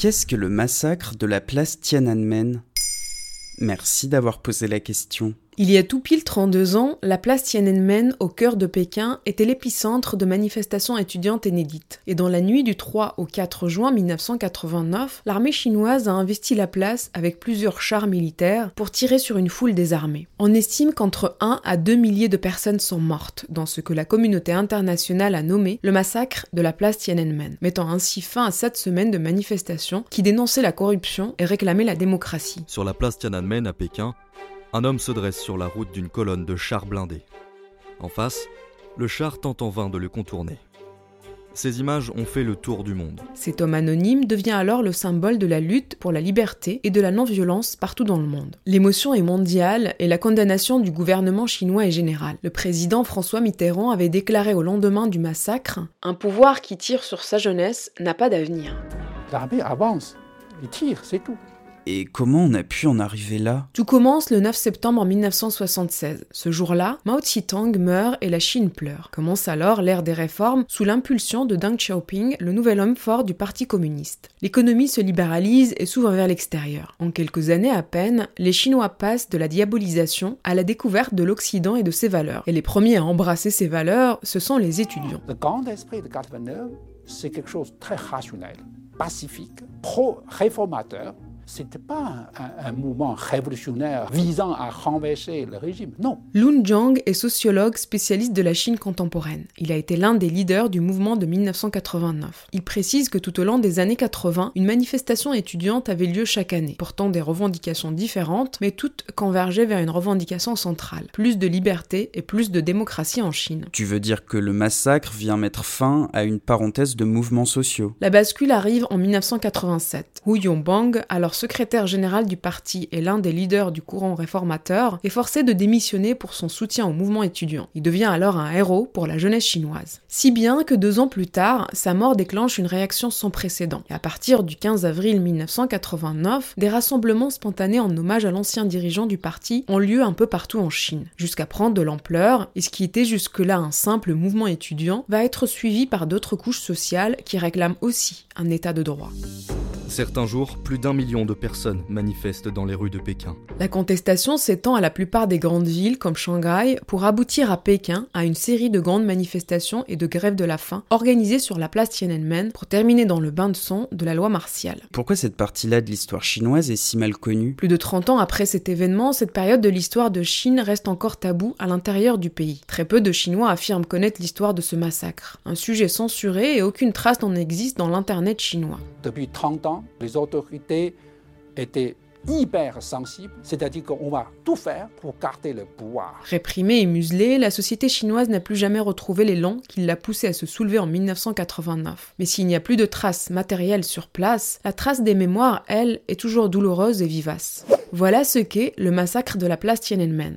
Qu'est-ce que le massacre de la place Tiananmen? Merci d'avoir posé la question. Il y a tout pile 32 ans, la place Tiananmen, au cœur de Pékin, était l'épicentre de manifestations étudiantes inédites. Et dans la nuit du 3 au 4 juin 1989, l'armée chinoise a investi la place avec plusieurs chars militaires pour tirer sur une foule désarmée. On estime qu'entre 1 à 2 milliers de personnes sont mortes dans ce que la communauté internationale a nommé le massacre de la place Tiananmen, mettant ainsi fin à sept semaines de manifestations qui dénonçaient la corruption et réclamaient la démocratie. Sur la place Tiananmen à Pékin, un homme se dresse sur la route d'une colonne de chars blindés. En face, le char tente en vain de le contourner. Ces images ont fait le tour du monde. Cet homme anonyme devient alors le symbole de la lutte pour la liberté et de la non-violence partout dans le monde. L'émotion est mondiale et la condamnation du gouvernement chinois est générale. Le président François Mitterrand avait déclaré au lendemain du massacre Un pouvoir qui tire sur sa jeunesse n'a pas d'avenir. L'armée avance, il tire, c'est tout. Et comment on a pu en arriver là? Tout commence le 9 septembre 1976. Ce jour-là, Mao Zedong meurt et la Chine pleure. Commence alors l'ère des réformes sous l'impulsion de Deng Xiaoping, le nouvel homme fort du Parti communiste. L'économie se libéralise et s'ouvre vers l'extérieur. En quelques années à peine, les Chinois passent de la diabolisation à la découverte de l'Occident et de ses valeurs. Et les premiers à embrasser ces valeurs, ce sont les étudiants. Le grand esprit de 89, c'est quelque chose de très rationnel, pacifique, pro-réformateur c'était pas un, un, mouvement révolutionnaire visant à renverser le régime, non. Lun Zhang est sociologue spécialiste de la Chine contemporaine. Il a été l'un des leaders du mouvement de 1989. Il précise que tout au long des années 80, une manifestation étudiante avait lieu chaque année, portant des revendications différentes, mais toutes convergeaient vers une revendication centrale. Plus de liberté et plus de démocratie en Chine. Tu veux dire que le massacre vient mettre fin à une parenthèse de mouvements sociaux? La bascule arrive en 1987. Hu Yongbang, alors secrétaire général du parti et l'un des leaders du courant réformateur, est forcé de démissionner pour son soutien au mouvement étudiant. Il devient alors un héros pour la jeunesse chinoise. Si bien que deux ans plus tard, sa mort déclenche une réaction sans précédent. Et à partir du 15 avril 1989, des rassemblements spontanés en hommage à l'ancien dirigeant du parti ont lieu un peu partout en Chine, jusqu'à prendre de l'ampleur, et ce qui était jusque-là un simple mouvement étudiant va être suivi par d'autres couches sociales qui réclament aussi un état de droit. Certains jours, plus d'un million de personnes manifestent dans les rues de Pékin. La contestation s'étend à la plupart des grandes villes comme Shanghai pour aboutir à Pékin à une série de grandes manifestations et de grèves de la faim organisées sur la place Tiananmen pour terminer dans le bain de sang de la loi martiale. Pourquoi cette partie-là de l'histoire chinoise est si mal connue? Plus de 30 ans après cet événement, cette période de l'histoire de Chine reste encore tabou à l'intérieur du pays. Très peu de Chinois affirment connaître l'histoire de ce massacre. Un sujet censuré et aucune trace n'en existe dans l'internet chinois. Depuis 30 ans, les autorités étaient hyper sensibles, c'est-à-dire qu'on va tout faire pour garder le pouvoir. Réprimée et muselée, la société chinoise n'a plus jamais retrouvé l'élan qui l'a poussée à se soulever en 1989. Mais s'il n'y a plus de traces matérielles sur place, la trace des mémoires, elle, est toujours douloureuse et vivace. Voilà ce qu'est le massacre de la place Tiananmen.